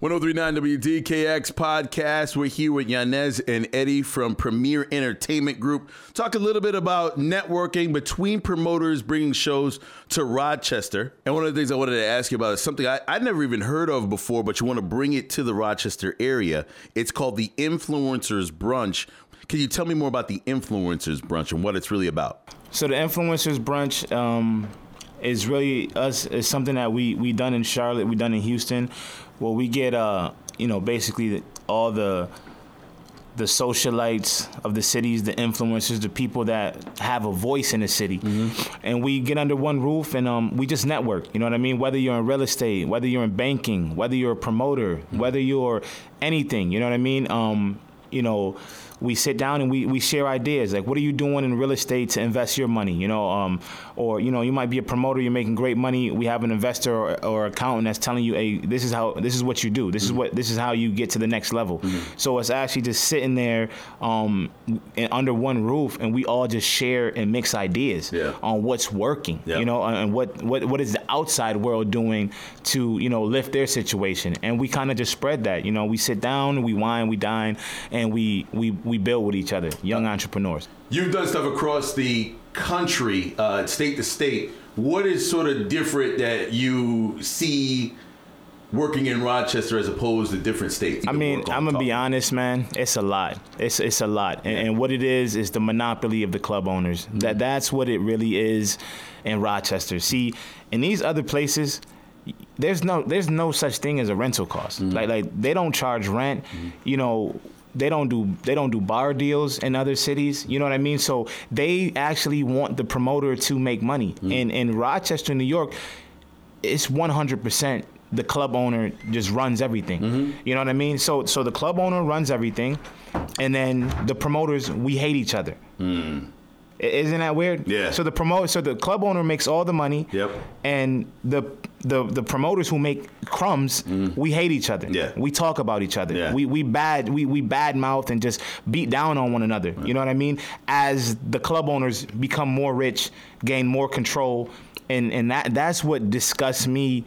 1039 WDKX podcast. We're here with Yanez and Eddie from Premier Entertainment Group. Talk a little bit about networking between promoters bringing shows to Rochester. And one of the things I wanted to ask you about is something I, I'd never even heard of before, but you want to bring it to the Rochester area. It's called the Influencers Brunch. Can you tell me more about the Influencers Brunch and what it's really about? So the Influencers Brunch um, is really us. Is something that we we done in Charlotte, we done in Houston. Well, we get uh, you know, basically all the the socialites of the cities, the influencers, the people that have a voice in the city, mm-hmm. and we get under one roof and um, we just network. You know what I mean? Whether you're in real estate, whether you're in banking, whether you're a promoter, mm-hmm. whether you're anything. You know what I mean? Um, you know we sit down and we, we share ideas like what are you doing in real estate to invest your money you know um, or you know you might be a promoter you're making great money we have an investor or, or accountant that's telling you hey this is how this is what you do this mm-hmm. is what this is how you get to the next level mm-hmm. so it's actually just sitting there um, under one roof and we all just share and mix ideas yeah. on what's working yeah. you know and what, what what is the outside world doing to you know lift their situation and we kind of just spread that you know we sit down we wine we dine and we we we build with each other, young entrepreneurs. You've done stuff across the country, uh, state to state. What is sort of different that you see working in Rochester as opposed to different states? I mean, I'm gonna be honest, man. It's a lot. It's it's a lot, and, and, what it is is the monopoly of the club owners. Mm-hmm. That that's what it really is in Rochester. See, in these other places, there's no there's no such thing as a rental cost. Mm-hmm. Like like they don't charge rent. Mm-hmm. You know, they don't do they don't do bar deals in other cities. You know what I mean? So they actually want the promoter to make money. Mm. In in Rochester, New York, it's 100 percent the club owner just runs everything. Mm-hmm. You know what I mean? So so the club owner runs everything, and then the promoters we hate each other. Mm. Isn't that weird? Yeah. So the promoter, so the club owner makes all the money. Yep. And the the the promoters who make crumbs, mm. we hate each other. Yeah. We talk about each other. Yeah. We we bad we we bad mouth and just beat down on one another. Right. You know what I mean? As the club owners become more rich, gain more control, and and that that's what disgusts me.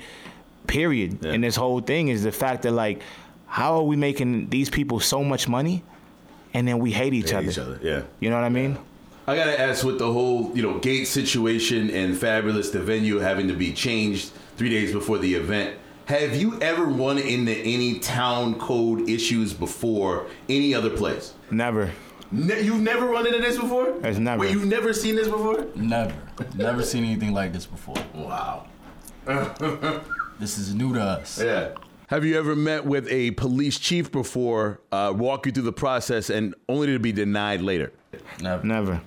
Period. Yeah. And this whole thing is the fact that like, how are we making these people so much money? and then we hate each hate other. Each other, yeah. You know what I mean? I gotta ask with the whole, you know, gate situation and Fabolous the venue having to be changed three days before the event. Have you ever run into any town code issues before any other place? Never. Ne- you've never run into this before? There's never. Wait, you've never seen this before? Never. never seen anything like this before. Wow. this is new to us. Yeah. Have you ever met with a police chief before, uh, walk you through the process, and only to be denied later? Never. Never.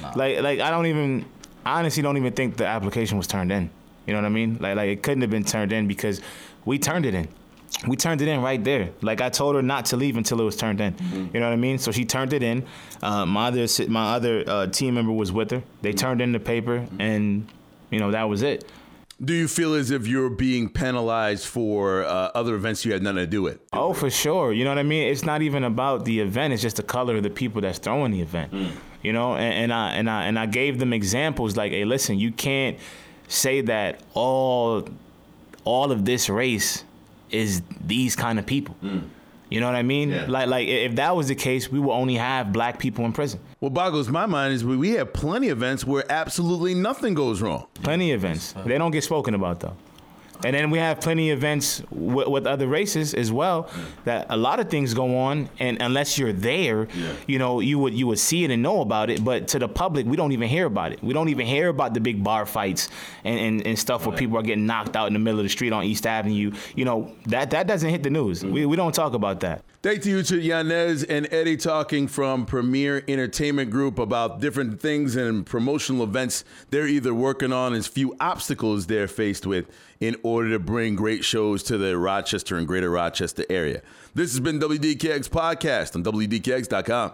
Nah. Like like I don't even I honestly don't even think the application was turned in. You know what I mean? Like like it couldn't have been turned in because we turned it in. We turned it in right there. Like I told her not to leave until it was turned in. Mm-hmm. You know what I mean? So she turned it in. Uh, my other my other uh, team member was with her. They mm-hmm. turned in the paper, mm-hmm. and you know that was it. Do you feel as if you're being penalized for uh, other events you had nothing to do with? Oh, for sure. You know what I mean? It's not even about the event. It's just the color of the people that's throwing the event. Mm. You know, and, and I and I and I gave them examples like, hey, listen, you can't say that all all of this race is these kind of people. Mm. You know what I mean? Yeah. Like, like if that was the case, we would only have black people in prison. What boggles my mind is we have plenty of events where absolutely nothing goes wrong. Plenty of events. They don't get spoken about though. And then we have plenty of events with, with, other races as well that a lot of things go on, and unless you're there, yeah. you know, you would you would see it and know about it. But to the public, we don't even hear about it. We don't even hear about the big bar fights and, and, and stuff where people are getting knocked out in the middle of the street on East Avenue. You know, that that doesn't hit the news. Mm-hmm. We, we don't talk about that. Thank you to Yanez and Eddie talking from Premier Entertainment Group about different things and promotional events they're either working on as few obstacles they're faced with in order to bring great shows to the Rochester and greater Rochester area. This has been WDKX Podcast on WDKX.com.